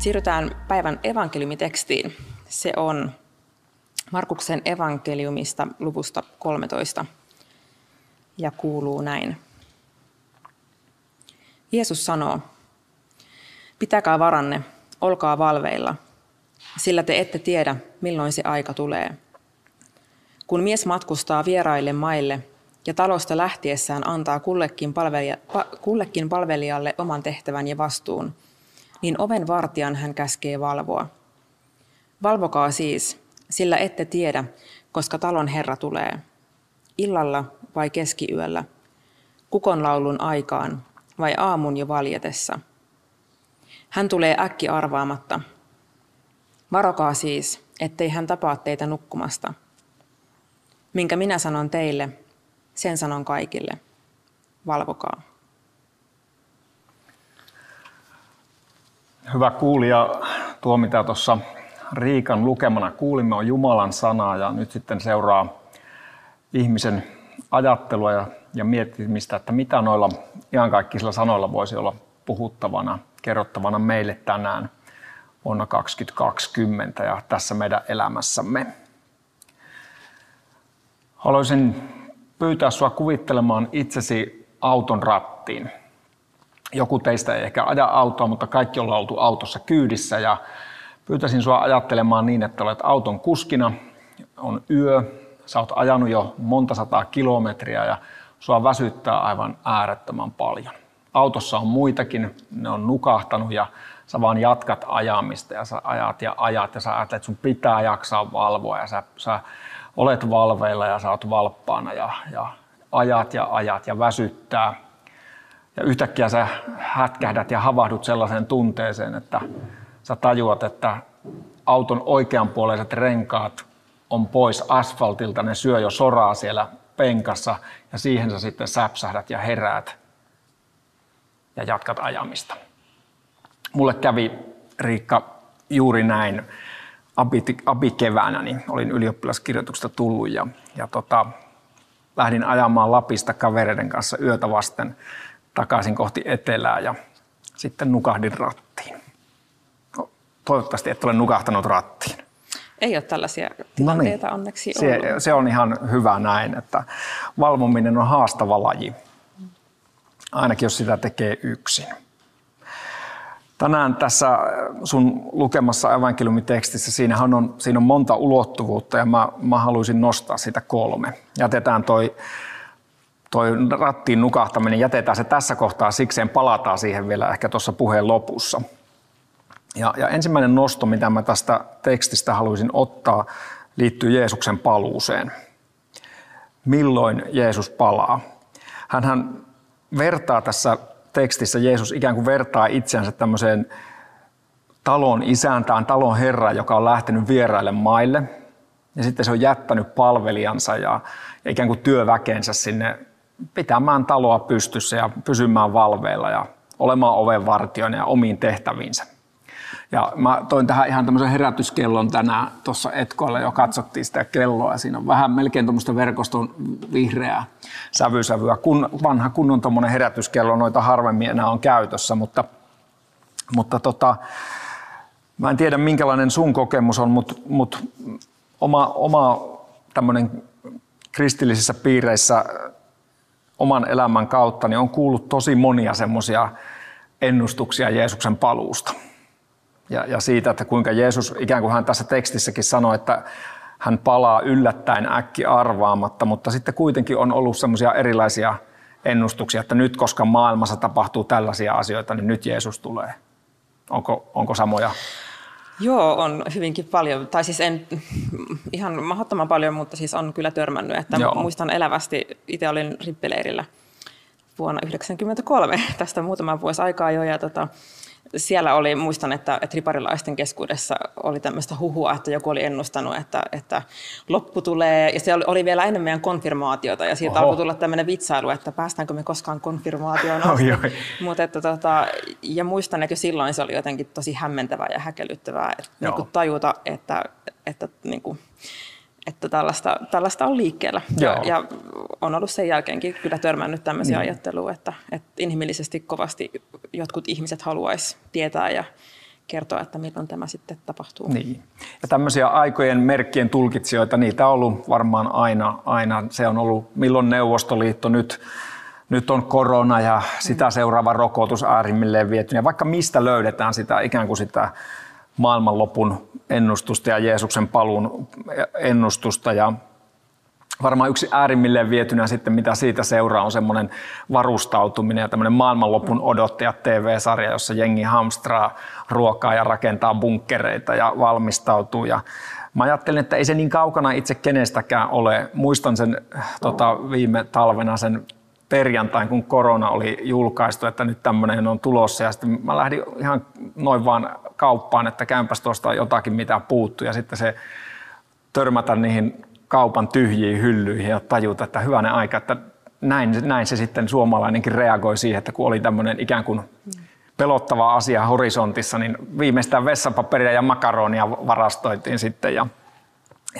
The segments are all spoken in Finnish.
Siirrytään päivän evankeliumitekstiin. Se on Markuksen evankeliumista luvusta 13 ja kuuluu näin. Jeesus sanoo, pitäkää varanne, olkaa valveilla, sillä te ette tiedä, milloin se aika tulee. Kun mies matkustaa vieraille maille ja talosta lähtiessään antaa kullekin, palvelija, kullekin palvelijalle oman tehtävän ja vastuun, niin oven vartijan hän käskee valvoa. Valvokaa siis, sillä ette tiedä, koska talon herra tulee. Illalla vai keskiyöllä, kukonlaulun aikaan vai aamun jo valjetessa. Hän tulee äkki arvaamatta. Varokaa siis, ettei hän tapaa teitä nukkumasta. Minkä minä sanon teille, sen sanon kaikille. Valvokaa. Hyvä kuulija, tuo mitä tuossa Riikan lukemana kuulimme on Jumalan sanaa ja nyt sitten seuraa ihmisen ajattelua ja, ja miettimistä, että mitä noilla iankaikkisilla sanoilla voisi olla puhuttavana, kerrottavana meille tänään vuonna 2020 ja tässä meidän elämässämme. Haluaisin pyytää sinua kuvittelemaan itsesi auton rattiin joku teistä ei ehkä aja autoa, mutta kaikki ollaan oltu autossa kyydissä ja pyytäisin sinua ajattelemaan niin, että olet auton kuskina, on yö, sä oot ajanut jo monta sataa kilometriä ja sua väsyttää aivan äärettömän paljon. Autossa on muitakin, ne on nukahtanut ja sä vaan jatkat ajamista ja sä ajat ja ajat ja sä ajattelet, että sun pitää jaksaa valvoa ja sä, sä olet valveilla ja sä oot valppaana ja, ja ajat ja ajat ja väsyttää ja yhtäkkiä sä hätkähdät ja havahdut sellaiseen tunteeseen, että sä tajuat, että auton oikeanpuoleiset renkaat on pois asfaltilta, ne syö jo soraa siellä penkassa ja siihen sä sitten säpsähdät ja heräät ja jatkat ajamista. Mulle kävi Riikka juuri näin abikeväänä, niin olin ylioppilaskirjoituksesta tullut ja, ja tota, lähdin ajamaan Lapista kavereiden kanssa yötä vasten takaisin kohti etelää ja sitten nukahdin rattiin. No, toivottavasti et ole nukahtanut rattiin. Ei ole tällaisia tilanteita no niin. onneksi se, ollut. se on ihan hyvä näin, että valvominen on haastava laji, ainakin jos sitä tekee yksin. Tänään tässä sun lukemassa evankeliumitekstissä, siinähän on, siinä on monta ulottuvuutta ja mä, mä haluaisin nostaa sitä kolme. Jätetään toi toi rattiin nukahtaminen, jätetään se tässä kohtaa, sikseen palataan siihen vielä ehkä tuossa puheen lopussa. Ja, ja ensimmäinen nosto, mitä mä tästä tekstistä haluaisin ottaa, liittyy Jeesuksen paluuseen. Milloin Jeesus palaa? Hänhän vertaa tässä tekstissä, Jeesus ikään kuin vertaa itseänsä tämmöiseen talon isäntään, talon herra, joka on lähtenyt vieraille maille. Ja sitten se on jättänyt palvelijansa ja ikään kuin työväkensä sinne pitämään taloa pystyssä ja pysymään valveilla ja olemaan ovenvartijoina ja omiin tehtäviinsä. Ja mä toin tähän ihan tämmöisen herätyskellon tänään tuossa Etkoilla jo katsottiin sitä kelloa. Siinä on vähän melkein tuommoista verkoston vihreää sävysävyä. Kun, vanha kunnon tuommoinen herätyskello, noita harvemmin enää on käytössä, mutta, mutta tota, mä en tiedä minkälainen sun kokemus on, mutta, mutta oma, oma tämmöinen kristillisissä piireissä oman elämän kautta, niin on kuullut tosi monia semmoisia ennustuksia Jeesuksen paluusta. Ja, ja siitä, että kuinka Jeesus, ikään kuin hän tässä tekstissäkin sanoi, että hän palaa yllättäen äkki arvaamatta, mutta sitten kuitenkin on ollut semmoisia erilaisia ennustuksia, että nyt koska maailmassa tapahtuu tällaisia asioita, niin nyt Jeesus tulee. Onko, onko samoja Joo, on hyvinkin paljon. Tai siis en ihan mahdottoman paljon, mutta siis on kyllä törmännyt. Että Joo. muistan elävästi, itse olin rippeleirillä vuonna 1993, tästä muutama vuosi aikaa jo. Ja tota, siellä oli, muistan, että, että riparilaisten keskuudessa oli tämmöistä huhua, että joku oli ennustanut, että, että loppu tulee, ja se oli, oli vielä ennen meidän konfirmaatiota, ja siitä Oho. alkoi tulla tämmöinen vitsailu, että päästäänkö me koskaan konfirmaatioon asti. Oi, oi. Mut, että, tota, ja muistan, että silloin se oli jotenkin tosi hämmentävää ja häkellyttävää, että niin tajuta, että, että niin kuin, että tällaista, tällaista on liikkeellä. Ja, ja on ollut sen jälkeenkin kyllä törmännyt tämmöisiä mm. ajattelua, että, että inhimillisesti kovasti jotkut ihmiset haluaisi tietää ja kertoa, että milloin tämä sitten tapahtuu. Niin. Ja tämmöisiä aikojen merkkien tulkitsijoita, niitä on ollut varmaan aina. aina. Se on ollut milloin Neuvostoliitto, nyt, nyt on korona ja sitä mm. seuraava rokotus äärimmilleen viety. Ja vaikka mistä löydetään sitä ikään kuin sitä maailmanlopun ennustusta ja Jeesuksen paluun ennustusta. Ja varmaan yksi äärimmilleen vietynä sitten, mitä siitä seuraa, on semmoinen varustautuminen ja tämmöinen maailmanlopun odottajat TV-sarja, jossa jengi hamstraa ruokaa ja rakentaa bunkkereita ja valmistautuu. Ja mä ajattelin, että ei se niin kaukana itse kenestäkään ole. Muistan sen tota, viime talvena sen perjantain, kun korona oli julkaistu, että nyt tämmöinen on tulossa. Ja sitten mä lähdin ihan noin vaan kauppaan, että käympäs tuosta jotakin, mitä puuttuu. Ja sitten se törmätä niihin kaupan tyhjiin hyllyihin ja tajuta, että hyvänen aika, että näin, näin se sitten suomalainenkin reagoi siihen, että kun oli tämmöinen ikään kuin pelottava asia horisontissa, niin viimeistään vessapaperia ja makaronia varastoitiin sitten. Ja,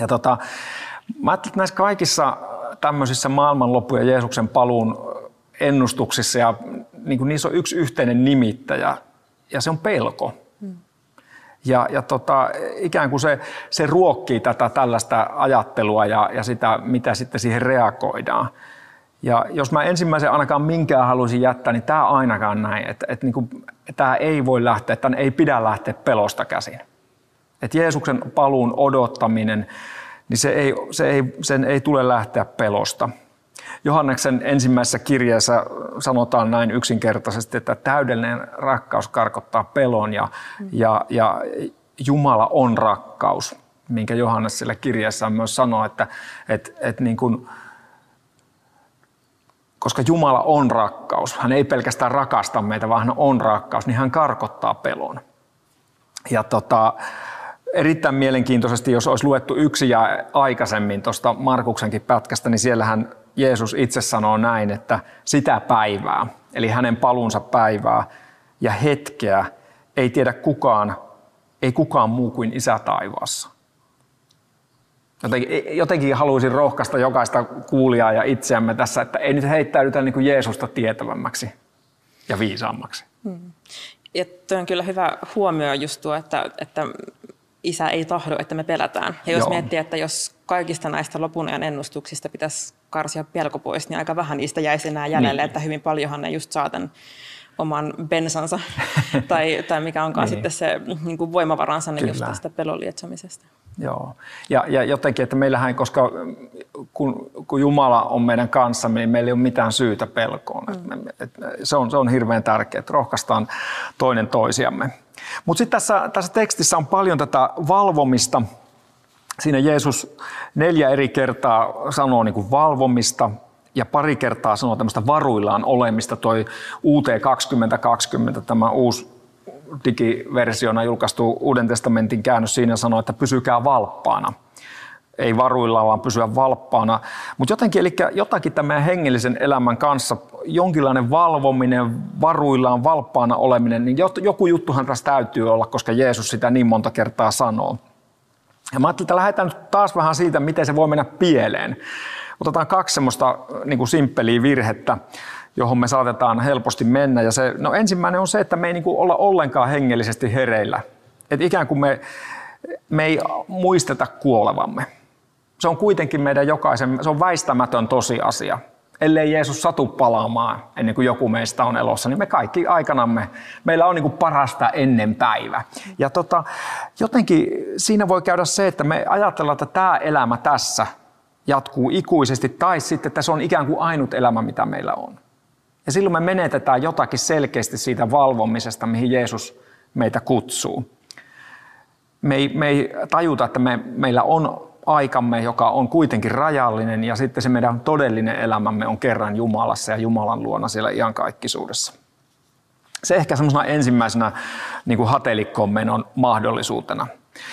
ja tota, mä ajattelin, että näissä kaikissa tämmöisissä maailmanloppu ja Jeesuksen paluun ennustuksissa ja niin kuin niissä on yksi yhteinen nimittäjä ja se on pelko. Hmm. Ja, ja tota, ikään kuin se, se ruokkii tätä tällaista ajattelua ja, ja sitä, mitä sitten siihen reagoidaan. Ja jos mä ensimmäisen ainakaan minkään haluaisin jättää, niin tämä ainakaan näin, että, että niin kuin, tämä ei voi lähteä, että ei pidä lähteä pelosta käsin. Että Jeesuksen paluun odottaminen, niin se ei, se ei, sen ei tule lähteä pelosta. Johanneksen ensimmäisessä kirjeessä sanotaan näin yksinkertaisesti, että täydellinen rakkaus karkottaa pelon ja, ja, ja Jumala on rakkaus, minkä Johannes sille kirjeessä myös sanoo, että, että, että niin kuin, koska Jumala on rakkaus, hän ei pelkästään rakasta meitä, vaan hän on rakkaus, niin hän karkottaa pelon. Ja tota, erittäin mielenkiintoisesti, jos olisi luettu yksi ja aikaisemmin tuosta Markuksenkin pätkästä, niin siellähän Jeesus itse sanoo näin, että sitä päivää, eli hänen palunsa päivää ja hetkeä ei tiedä kukaan, ei kukaan muu kuin isä taivaassa. Jotenkin, jotenkin haluaisin rohkaista jokaista kuulijaa ja itseämme tässä, että ei nyt heittäydytä niin kuin Jeesusta tietävämmäksi ja viisaammaksi. Hmm. Ja tuo on kyllä hyvä huomio just tuo, että, että isä ei tahdo, että me pelätään. Ja jos Joo. miettii, että jos kaikista näistä lopun ajan ennustuksista pitäisi karsia pelko pois, niin aika vähän niistä jäisi enää jäljelle, niin. että hyvin paljonhan ne just saa tämän oman bensansa tai, tai mikä onkaan niin. sitten se niin kuin voimavaransa niin just tästä pelon lietsomisesta. Joo, ja, ja jotenkin, että meillähän, koska kun, kun Jumala on meidän kanssa, niin meillä ei ole mitään syytä pelkoon. Mm. Et, et, se, on, se on hirveän tärkeää, että rohkaistaan toinen toisiamme. Mutta sitten tässä, tässä tekstissä on paljon tätä valvomista. Siinä Jeesus neljä eri kertaa sanoo niin kuin valvomista ja pari kertaa sanoo tämmöistä varuillaan olemista. Toi UT 2020, tämä uusi digiversiona julkaistu Uuden testamentin käännös siinä sanoo, että pysykää valppaana. Ei varuilla, vaan pysyä valppaana. Mutta jotenkin, eli jotakin tämän hengellisen elämän kanssa, jonkinlainen valvominen, varuillaan, valppaana oleminen, niin joku juttuhan tässä täytyy olla, koska Jeesus sitä niin monta kertaa sanoo. Ja mä ajattelin, että lähdetään nyt taas vähän siitä, miten se voi mennä pieleen. Otetaan kaksi semmoista niin kuin simppeliä virhettä johon me saatetaan helposti mennä. Ja se, no ensimmäinen on se, että me ei niin kuin olla ollenkaan hengellisesti hereillä. Et ikään kuin me, me ei muisteta kuolevamme. Se on kuitenkin meidän jokaisen, se on väistämätön tosiasia. Ellei Jeesus satu palaamaan ennen kuin joku meistä on elossa, niin me kaikki aikanamme, meillä on niin kuin parasta ennen päivä. Ja tota, jotenkin siinä voi käydä se, että me ajatellaan, että tämä elämä tässä jatkuu ikuisesti, tai sitten että se on ikään kuin ainut elämä, mitä meillä on. Ja silloin me menetetään jotakin selkeästi siitä valvomisesta, mihin Jeesus meitä kutsuu. Me ei, me ei tajuta, että me, meillä on aikamme, joka on kuitenkin rajallinen, ja sitten se meidän todellinen elämämme on kerran Jumalassa ja Jumalan luona siellä iankaikkisuudessa. Se ehkä semmoisena ensimmäisenä niin kuin hatelikkoon menon mahdollisuutena.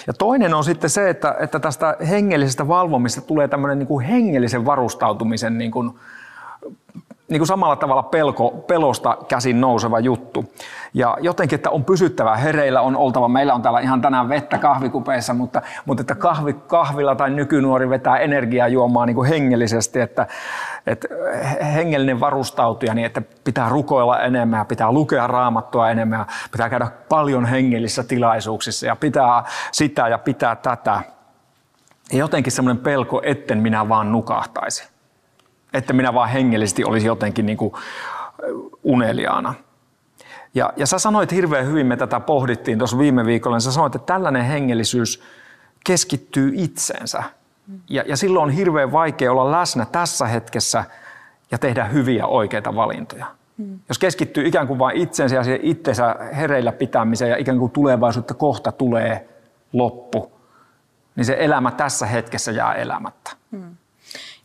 Ja toinen on sitten se, että, että tästä hengellisestä valvomista tulee tämmöinen niin kuin hengellisen varustautumisen niin kuin niin kuin samalla tavalla pelko, pelosta käsin nouseva juttu. Ja jotenkin, että on pysyttävä hereillä, on oltava. Meillä on täällä ihan tänään vettä kahvikupeissa, mutta, mutta että kahvi, kahvilla tai nykynuori vetää energiaa juomaan niin kuin hengellisesti, että, että hengellinen varustautuja, niin että pitää rukoilla enemmän pitää lukea raamattua enemmän pitää käydä paljon hengellisissä tilaisuuksissa ja pitää sitä ja pitää tätä. Ja jotenkin semmoinen pelko, etten minä vaan nukahtaisi että minä vaan hengellisesti olisi jotenkin niin kuin uneliaana. Ja, ja sä sanoit hirveän hyvin, me tätä pohdittiin tuossa viime viikolla, niin sä sanoit, että tällainen hengellisyys keskittyy itseensä. Ja, ja silloin on hirveän vaikea olla läsnä tässä hetkessä ja tehdä hyviä oikeita valintoja. Jos keskittyy ikään kuin vain itsensä ja itsensä hereillä pitämiseen ja ikään kuin tulevaisuutta kohta tulee loppu, niin se elämä tässä hetkessä jää elämättä. Mm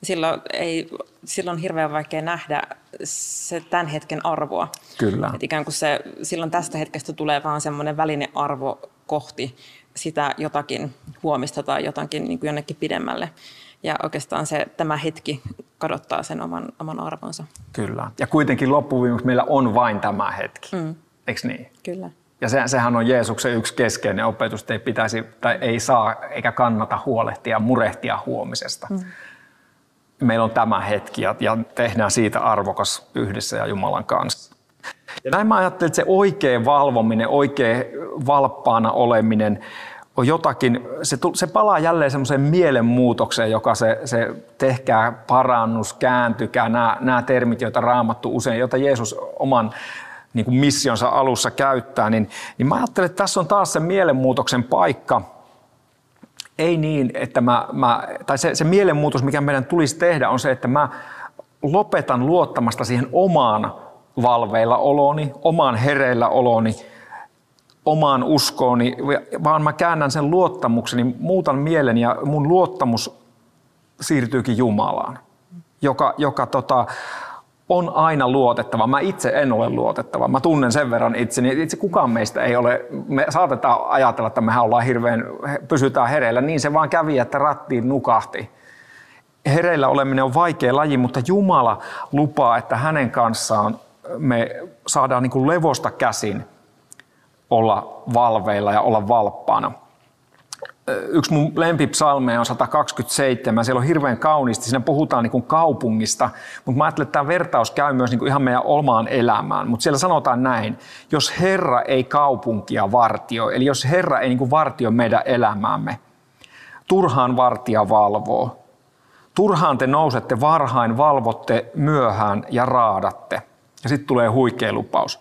silloin, ei, silloin on hirveän vaikea nähdä se tämän hetken arvoa. Kyllä. Et ikään kuin se, silloin tästä hetkestä tulee vaan semmoinen välinearvo kohti sitä jotakin huomista tai jotakin niin kuin jonnekin pidemmälle. Ja oikeastaan se, tämä hetki kadottaa sen oman, oman arvonsa. Kyllä. Ja kuitenkin loppuviimeksi meillä on vain tämä hetki. Mm. Eikö niin? Kyllä. Ja se, sehän on Jeesuksen yksi keskeinen opetus, että ei pitäisi tai ei saa eikä kannata huolehtia, murehtia huomisesta. Mm meillä on tämä hetki ja, ja tehdään siitä arvokas yhdessä ja Jumalan kanssa. Ja näin mä ajattelin, että se oikea valvominen, oikea valppaana oleminen on jotakin, se, se palaa jälleen semmoiseen mielenmuutokseen, joka se, se tehkää parannus, kääntykää, nämä, nämä termit, joita raamattu usein, joita Jeesus oman niin kuin missionsa alussa käyttää, niin, niin mä ajattelen, että tässä on taas se mielenmuutoksen paikka – ei niin, että mä, mä tai se, se mielenmuutos, mikä meidän tulisi tehdä, on se, että mä lopetan luottamasta siihen omaan valveilla oloni, omaan hereillä oloni, omaan uskooni, vaan mä käännän sen luottamukseni, muutan mielen ja mun luottamus siirtyykin Jumalaan, joka, joka tota, on aina luotettava. Mä itse en ole luotettava. Mä tunnen sen verran itseni. Itse kukaan meistä ei ole. Me saatetaan ajatella, että mehän ollaan hirveän, pysytään hereillä. Niin se vaan kävi, että rattiin nukahti. Hereillä oleminen on vaikea laji, mutta Jumala lupaa, että hänen kanssaan me saadaan niin kuin levosta käsin olla valveilla ja olla valppaana yksi mun lempipsalmeja on 127. Siellä on hirveän kauniisti. Siinä puhutaan niin kuin kaupungista, mutta mä ajattelen, että tämä vertaus käy myös niin kuin ihan meidän omaan elämään. Mutta siellä sanotaan näin, jos Herra ei kaupunkia vartioi, eli jos Herra ei niin kuin vartioi meidän elämäämme, turhaan vartija valvoo. Turhaan te nousette varhain, valvotte myöhään ja raadatte. Ja sitten tulee huikea lupaus.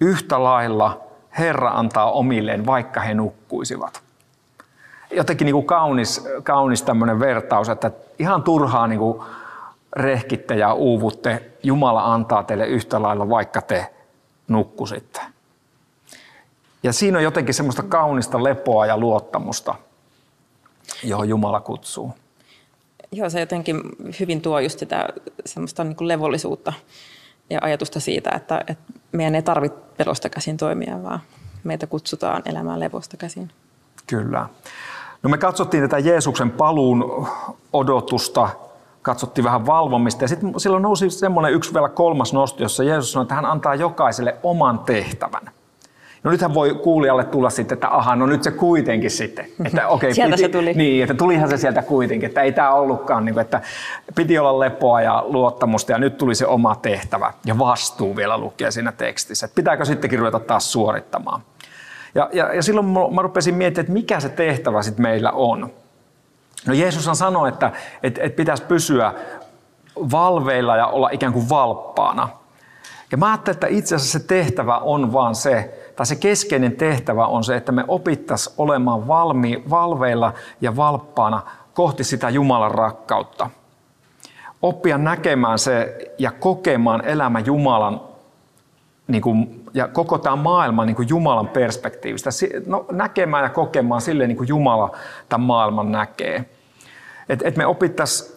Yhtä lailla Herra antaa omilleen, vaikka he nukkuisivat jotenkin niin kuin kaunis, kaunis tämmöinen vertaus, että ihan turhaa niin kuin rehkitte ja uuvutte. Jumala antaa teille yhtä lailla, vaikka te nukkusitte. Ja siinä on jotenkin semmoista kaunista lepoa ja luottamusta, johon Jumala kutsuu. Joo, se jotenkin hyvin tuo just sitä semmoista niin kuin levollisuutta ja ajatusta siitä, että, että meidän ei tarvitse pelosta käsin toimia, vaan meitä kutsutaan elämään levosta käsin. Kyllä. No me katsottiin tätä Jeesuksen paluun odotusta, katsottiin vähän valvomista ja sitten silloin nousi semmoinen yksi vielä kolmas nosto, jossa Jeesus sanoi, että hän antaa jokaiselle oman tehtävän. No nythän voi kuulijalle tulla sitten, että aha, no nyt se kuitenkin sitten. Että, okay, sieltä piti, se tuli. Niin, että tulihan se sieltä kuitenkin, että ei tämä ollutkaan, niin kuin, että piti olla lepoa ja luottamusta ja nyt tuli se oma tehtävä ja vastuu vielä lukee siinä tekstissä. Että pitääkö sittenkin ruveta taas suorittamaan. Ja, ja, ja silloin mä rupesin miettimään, että mikä se tehtävä sitten meillä on. No Jeesushan sanoi, että, että, että pitäisi pysyä valveilla ja olla ikään kuin valppaana. Ja mä ajattelin, että itse asiassa se tehtävä on vaan se, tai se keskeinen tehtävä on se, että me opittaisiin olemaan valmi, valveilla ja valppaana kohti sitä Jumalan rakkautta. Oppia näkemään se ja kokemaan elämä Jumalan niin kuin, ja koko tämä maailma niin kuin Jumalan perspektiivistä, no, näkemään ja kokemaan silleen, niin kuin Jumala tämän maailman näkee. Että et me opittaisiin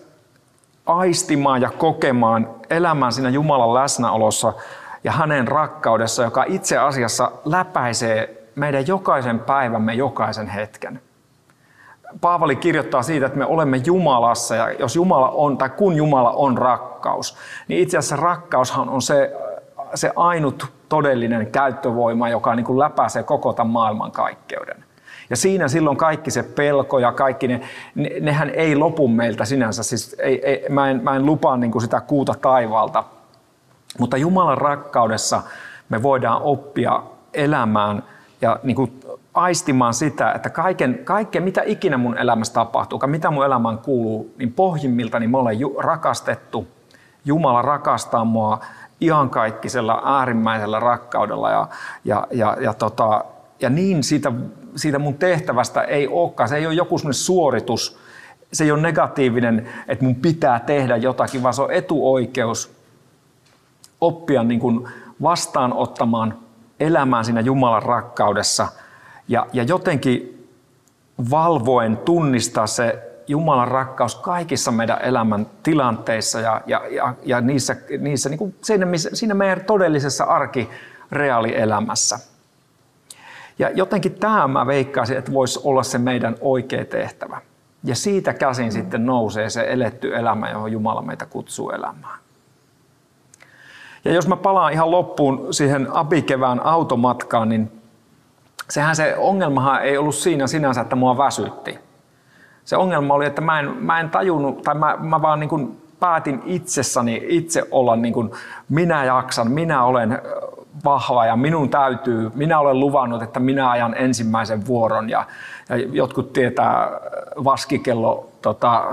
aistimaan ja kokemaan, elämään siinä Jumalan läsnäolossa ja hänen rakkaudessa, joka itse asiassa läpäisee meidän jokaisen päivämme, jokaisen hetken. Paavali kirjoittaa siitä, että me olemme Jumalassa ja jos Jumala on, tai kun Jumala on rakkaus, niin itse asiassa rakkaushan on se, se ainut todellinen käyttövoima, joka niin kuin läpäisee koko tämän maailmankaikkeuden. Ja siinä silloin kaikki se pelko ja kaikki ne, ne nehän ei lopu meiltä sinänsä. Siis ei, ei, mä, en, mä en lupaa niin kuin sitä kuuta taivaalta. Mutta Jumalan rakkaudessa me voidaan oppia elämään ja niin kuin aistimaan sitä, että kaiken, kaiken, mitä ikinä mun elämässä tapahtuu, mitä mun elämään kuuluu, niin pohjimmilta niin mä olen rakastettu. Jumala rakastaa mua iankaikkisella äärimmäisellä rakkaudella ja, ja, ja, ja, tota, ja niin siitä, siitä mun tehtävästä ei olekaan. Se ei ole joku suoritus, se ei ole negatiivinen, että mun pitää tehdä jotakin, vaan se on etuoikeus oppia niin kuin vastaanottamaan elämään siinä Jumalan rakkaudessa ja, ja jotenkin valvoen tunnistaa se Jumalan rakkaus kaikissa meidän elämän tilanteissa ja, ja, ja, ja niissä, niissä niin kuin siinä, siinä meidän todellisessa arki reaalielämässä. Ja jotenkin tämä mä veikkaisin, että voisi olla se meidän oikea tehtävä. Ja siitä käsin sitten nousee se eletty elämä, johon Jumala meitä kutsuu elämään. Ja jos mä palaan ihan loppuun siihen abikevään automatkaan, niin sehän se ongelmahan ei ollut siinä sinänsä, että mua väsytti. Se ongelma oli, että mä en, mä en tajunnut, tai mä, mä vaan niin kuin päätin itsessäni itse olla niin kuin, minä jaksan, minä olen vahva ja minun täytyy, minä olen luvannut, että minä ajan ensimmäisen vuoron ja, ja jotkut tietää vaskikello tota,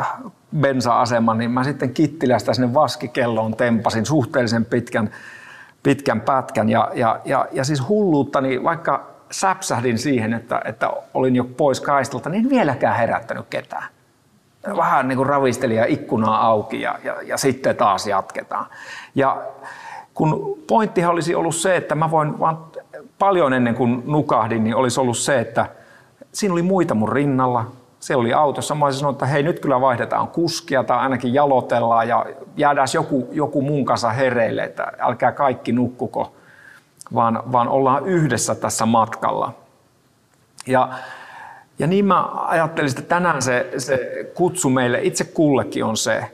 bensa-aseman, niin mä sitten Kittilästä sinne vaskikelloon tempasin suhteellisen pitkän, pitkän pätkän ja, ja, ja, ja siis hulluutta, niin vaikka säpsähdin siihen, että, että olin jo pois kaistalta, niin en vieläkään herättänyt ketään. Vähän niin kuin ravistelin ja ikkunaa auki ja, ja, ja sitten taas jatketaan. Ja kun pointtihan olisi ollut se, että mä voin vaan paljon ennen kuin nukahdin, niin olisi ollut se, että siinä oli muita mun rinnalla. Se oli autossa. Mä olisin sanonut, että hei nyt kyllä vaihdetaan kuskia tai ainakin jalotellaan ja jäädään joku, joku mun kanssa hereille, että älkää kaikki nukkuko, vaan, vaan ollaan yhdessä tässä matkalla. Ja, ja niin mä ajattelin, että tänään se, se kutsu meille itse kullekin on se,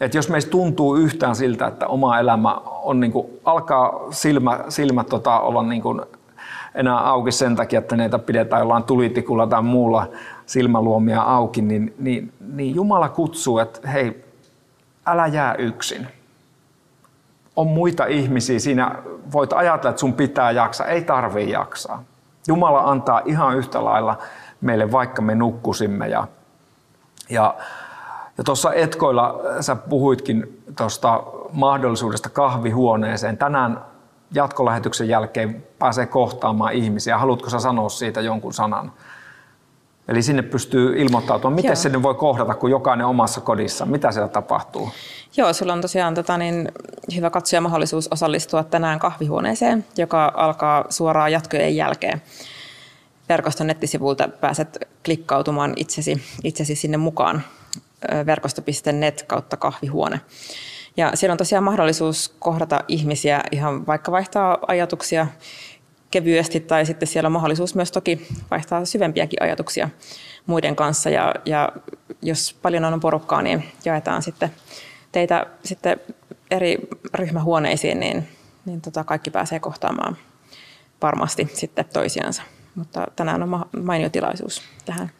että jos meistä tuntuu yhtään siltä, että oma elämä on niin kuin, alkaa silmä, silmät tota, olla niin kuin enää auki sen takia, että neitä pidetään jollain tulitikulla tai muulla silmäluomia auki, niin, niin, niin Jumala kutsuu, että hei, älä jää yksin. On muita ihmisiä, siinä voit ajatella, että sun pitää jaksaa, ei tarvii jaksaa. Jumala antaa ihan yhtä lailla meille, vaikka me nukkusimme. Ja, ja ja tuossa Etkoilla sä puhuitkin tuosta mahdollisuudesta kahvihuoneeseen. Tänään jatkolähetyksen jälkeen pääsee kohtaamaan ihmisiä. Haluatko sä sanoa siitä jonkun sanan? Eli sinne pystyy ilmoittautumaan. Miten sinne voi kohdata, kun jokainen omassa kodissa? Mitä siellä tapahtuu? Joo, sulla on tosiaan tota, niin, hyvä katsoja mahdollisuus osallistua tänään kahvihuoneeseen, joka alkaa suoraan jatkojen jälkeen. Verkoston nettisivulta pääset klikkautumaan itsesi, itsesi sinne mukaan verkosto.net kautta kahvihuone. Ja siellä on tosiaan mahdollisuus kohdata ihmisiä ihan vaikka vaihtaa ajatuksia kevyesti tai sitten siellä on mahdollisuus myös toki vaihtaa syvempiäkin ajatuksia muiden kanssa ja, ja jos paljon on porukkaa, niin jaetaan sitten teitä sitten eri ryhmähuoneisiin, niin, niin tota kaikki pääsee kohtaamaan varmasti sitten toisiansa. Mutta tänään on mainio tilaisuus tähän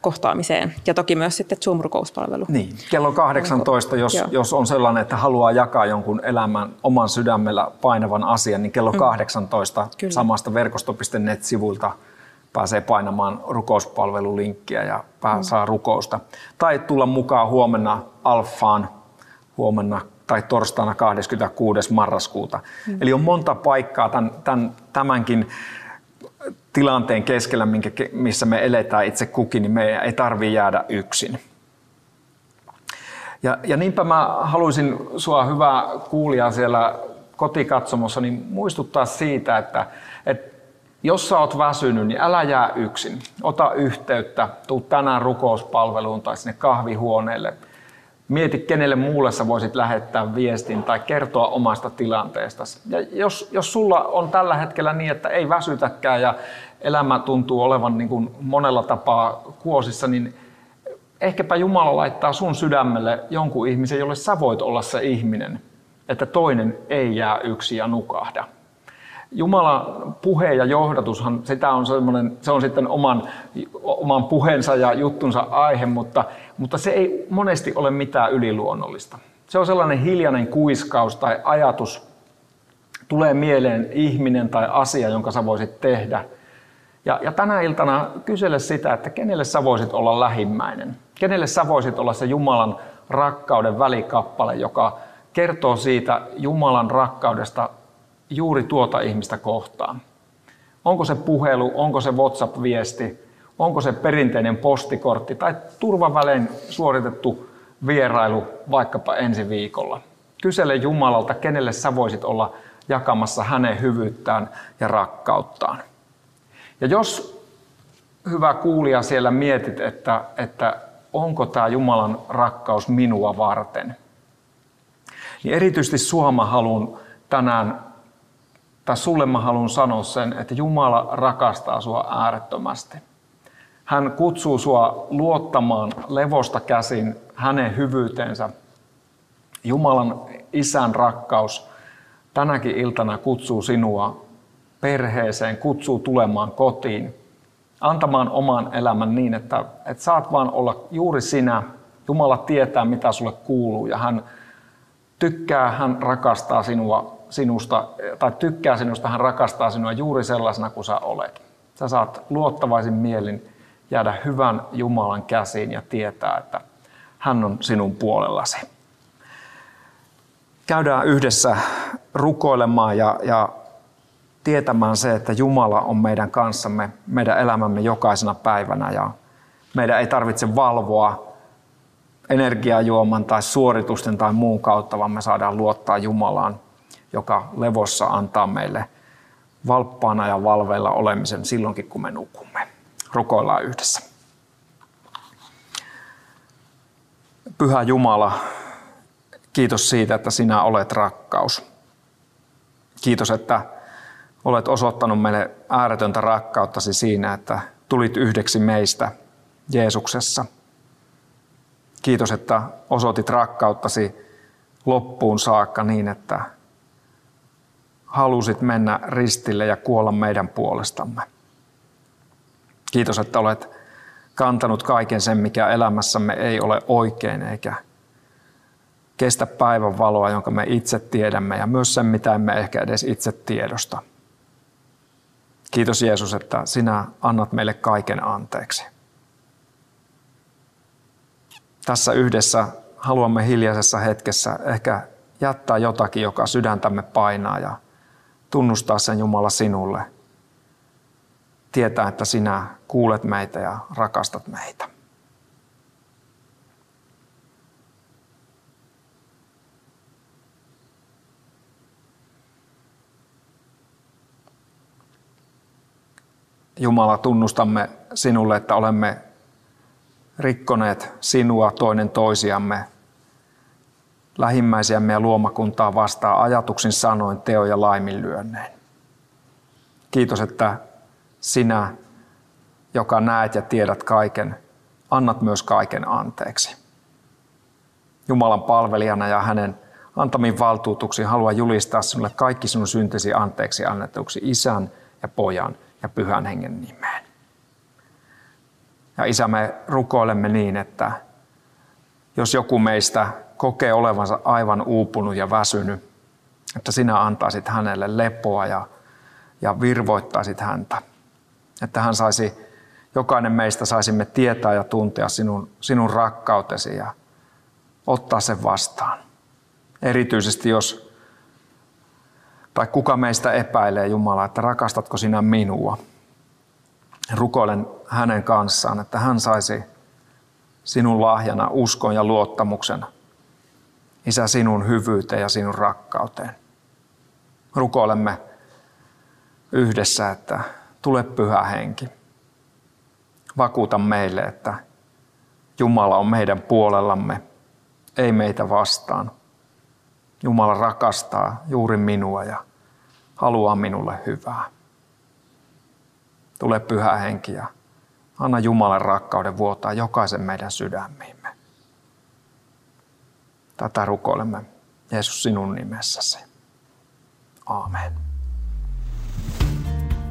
kohtaamiseen. Ja toki myös sitten Zoom-rukouspalvelu. Niin, kello 18, jos, jos on sellainen, että haluaa jakaa jonkun elämän oman sydämellä painavan asian, niin kello 18 mm. samasta verkosto.net-sivulta pääsee painamaan rukouspalvelulinkkiä ja mm. saa rukousta. Tai tulla mukaan huomenna Alfaan, huomenna tai torstaina 26. marraskuuta. Mm. Eli on monta paikkaa tämän, tämän, tämänkin tilanteen keskellä, minkä, missä me eletään itse kukin, niin meidän ei tarvitse jäädä yksin. Ja, ja niinpä mä haluaisin sua hyvää kuulia siellä kotikatsomossa, niin muistuttaa siitä, että, että jos sä oot väsynyt, niin älä jää yksin. Ota yhteyttä, tuu tänään rukouspalveluun tai sinne kahvihuoneelle. Mieti, kenelle muulle sä voisit lähettää viestin tai kertoa omasta tilanteesta. Ja jos, jos sulla on tällä hetkellä niin, että ei väsytäkään ja elämä tuntuu olevan niin kuin monella tapaa kuosissa, niin ehkäpä Jumala laittaa sun sydämelle jonkun ihmisen, jolle sä voit olla se ihminen, että toinen ei jää yksi ja nukahda. Jumalan puhe ja johdatushan, sitä on se on sitten oman, oman puheensa ja juttunsa aihe, mutta, mutta se ei monesti ole mitään yliluonnollista. Se on sellainen hiljainen kuiskaus tai ajatus, tulee mieleen ihminen tai asia, jonka sä voisit tehdä. Ja, ja tänä iltana kysele sitä, että kenelle sä voisit olla lähimmäinen. Kenelle sä voisit olla se Jumalan rakkauden välikappale, joka kertoo siitä Jumalan rakkaudesta juuri tuota ihmistä kohtaan. Onko se puhelu, onko se WhatsApp-viesti, onko se perinteinen postikortti tai turvavälein suoritettu vierailu vaikkapa ensi viikolla. Kysele Jumalalta, kenelle sä voisit olla jakamassa hänen hyvyyttään ja rakkauttaan. Ja jos hyvä kuulija siellä mietit, että, että onko tämä Jumalan rakkaus minua varten, niin erityisesti sua mä haluan tänään tai sulle mä haluan sanoa sen, että Jumala rakastaa sua äärettömästi. Hän kutsuu sua luottamaan levosta käsin hänen hyvyytensä. Jumalan isän rakkaus tänäkin iltana kutsuu sinua perheeseen, kutsuu tulemaan kotiin, antamaan oman elämän niin, että, että saat vaan olla juuri sinä. Jumala tietää, mitä sulle kuuluu ja hän tykkää, hän rakastaa sinua sinusta, tai tykkää sinusta, hän rakastaa sinua juuri sellaisena kuin sä olet. Sä saat luottavaisin mielin jäädä hyvän Jumalan käsiin ja tietää, että hän on sinun puolellasi. Käydään yhdessä rukoilemaan ja, ja tietämään se, että Jumala on meidän kanssamme, meidän elämämme jokaisena päivänä ja meidän ei tarvitse valvoa energiajuoman tai suoritusten tai muun kautta, vaan me saadaan luottaa Jumalaan joka levossa antaa meille valppaana ja valveilla olemisen silloinkin, kun me nukumme. Rukoillaan yhdessä. Pyhä Jumala, kiitos siitä, että sinä olet rakkaus. Kiitos, että olet osoittanut meille ääretöntä rakkauttasi siinä, että tulit yhdeksi meistä Jeesuksessa. Kiitos, että osoitit rakkauttasi loppuun saakka niin, että halusit mennä ristille ja kuolla meidän puolestamme. Kiitos, että olet kantanut kaiken sen, mikä elämässämme ei ole oikein eikä kestä päivän valoa, jonka me itse tiedämme ja myös sen, mitä emme ehkä edes itse tiedosta. Kiitos Jeesus, että sinä annat meille kaiken anteeksi. Tässä yhdessä haluamme hiljaisessa hetkessä ehkä jättää jotakin, joka sydäntämme painaa ja tunnustaa sen Jumala sinulle. Tietää, että sinä kuulet meitä ja rakastat meitä. Jumala, tunnustamme sinulle, että olemme rikkoneet sinua toinen toisiamme lähimmäisiämme ja luomakuntaa vastaan ajatuksin sanoin, teo ja laiminlyönnein. Kiitos, että sinä, joka näet ja tiedät kaiken, annat myös kaiken anteeksi. Jumalan palvelijana ja hänen antamin valtuutuksiin haluan julistaa sinulle kaikki sinun syntisi anteeksi annetuksi isän ja pojan ja pyhän hengen nimeen. Ja isä, me rukoilemme niin, että jos joku meistä kokee olevansa aivan uupunut ja väsynyt, että sinä antaisit hänelle lepoa ja, ja virvoittaisit häntä. Että hän saisi, jokainen meistä saisimme tietää ja tuntea sinun, sinun rakkautesi ja ottaa sen vastaan. Erityisesti jos, tai kuka meistä epäilee Jumala, että rakastatko sinä minua. Rukoilen hänen kanssaan, että hän saisi sinun lahjana uskon ja luottamuksen – Isä, sinun hyvyyteen ja sinun rakkauteen. Rukoilemme yhdessä, että tule pyhä henki. Vakuuta meille, että Jumala on meidän puolellamme ei meitä vastaan. Jumala rakastaa juuri minua ja haluaa minulle hyvää. Tule pyhä henki ja anna Jumalan rakkauden vuotaa jokaisen meidän sydämiimme. Tätä rukoilemme Jeesus sinun nimessäsi. Aamen.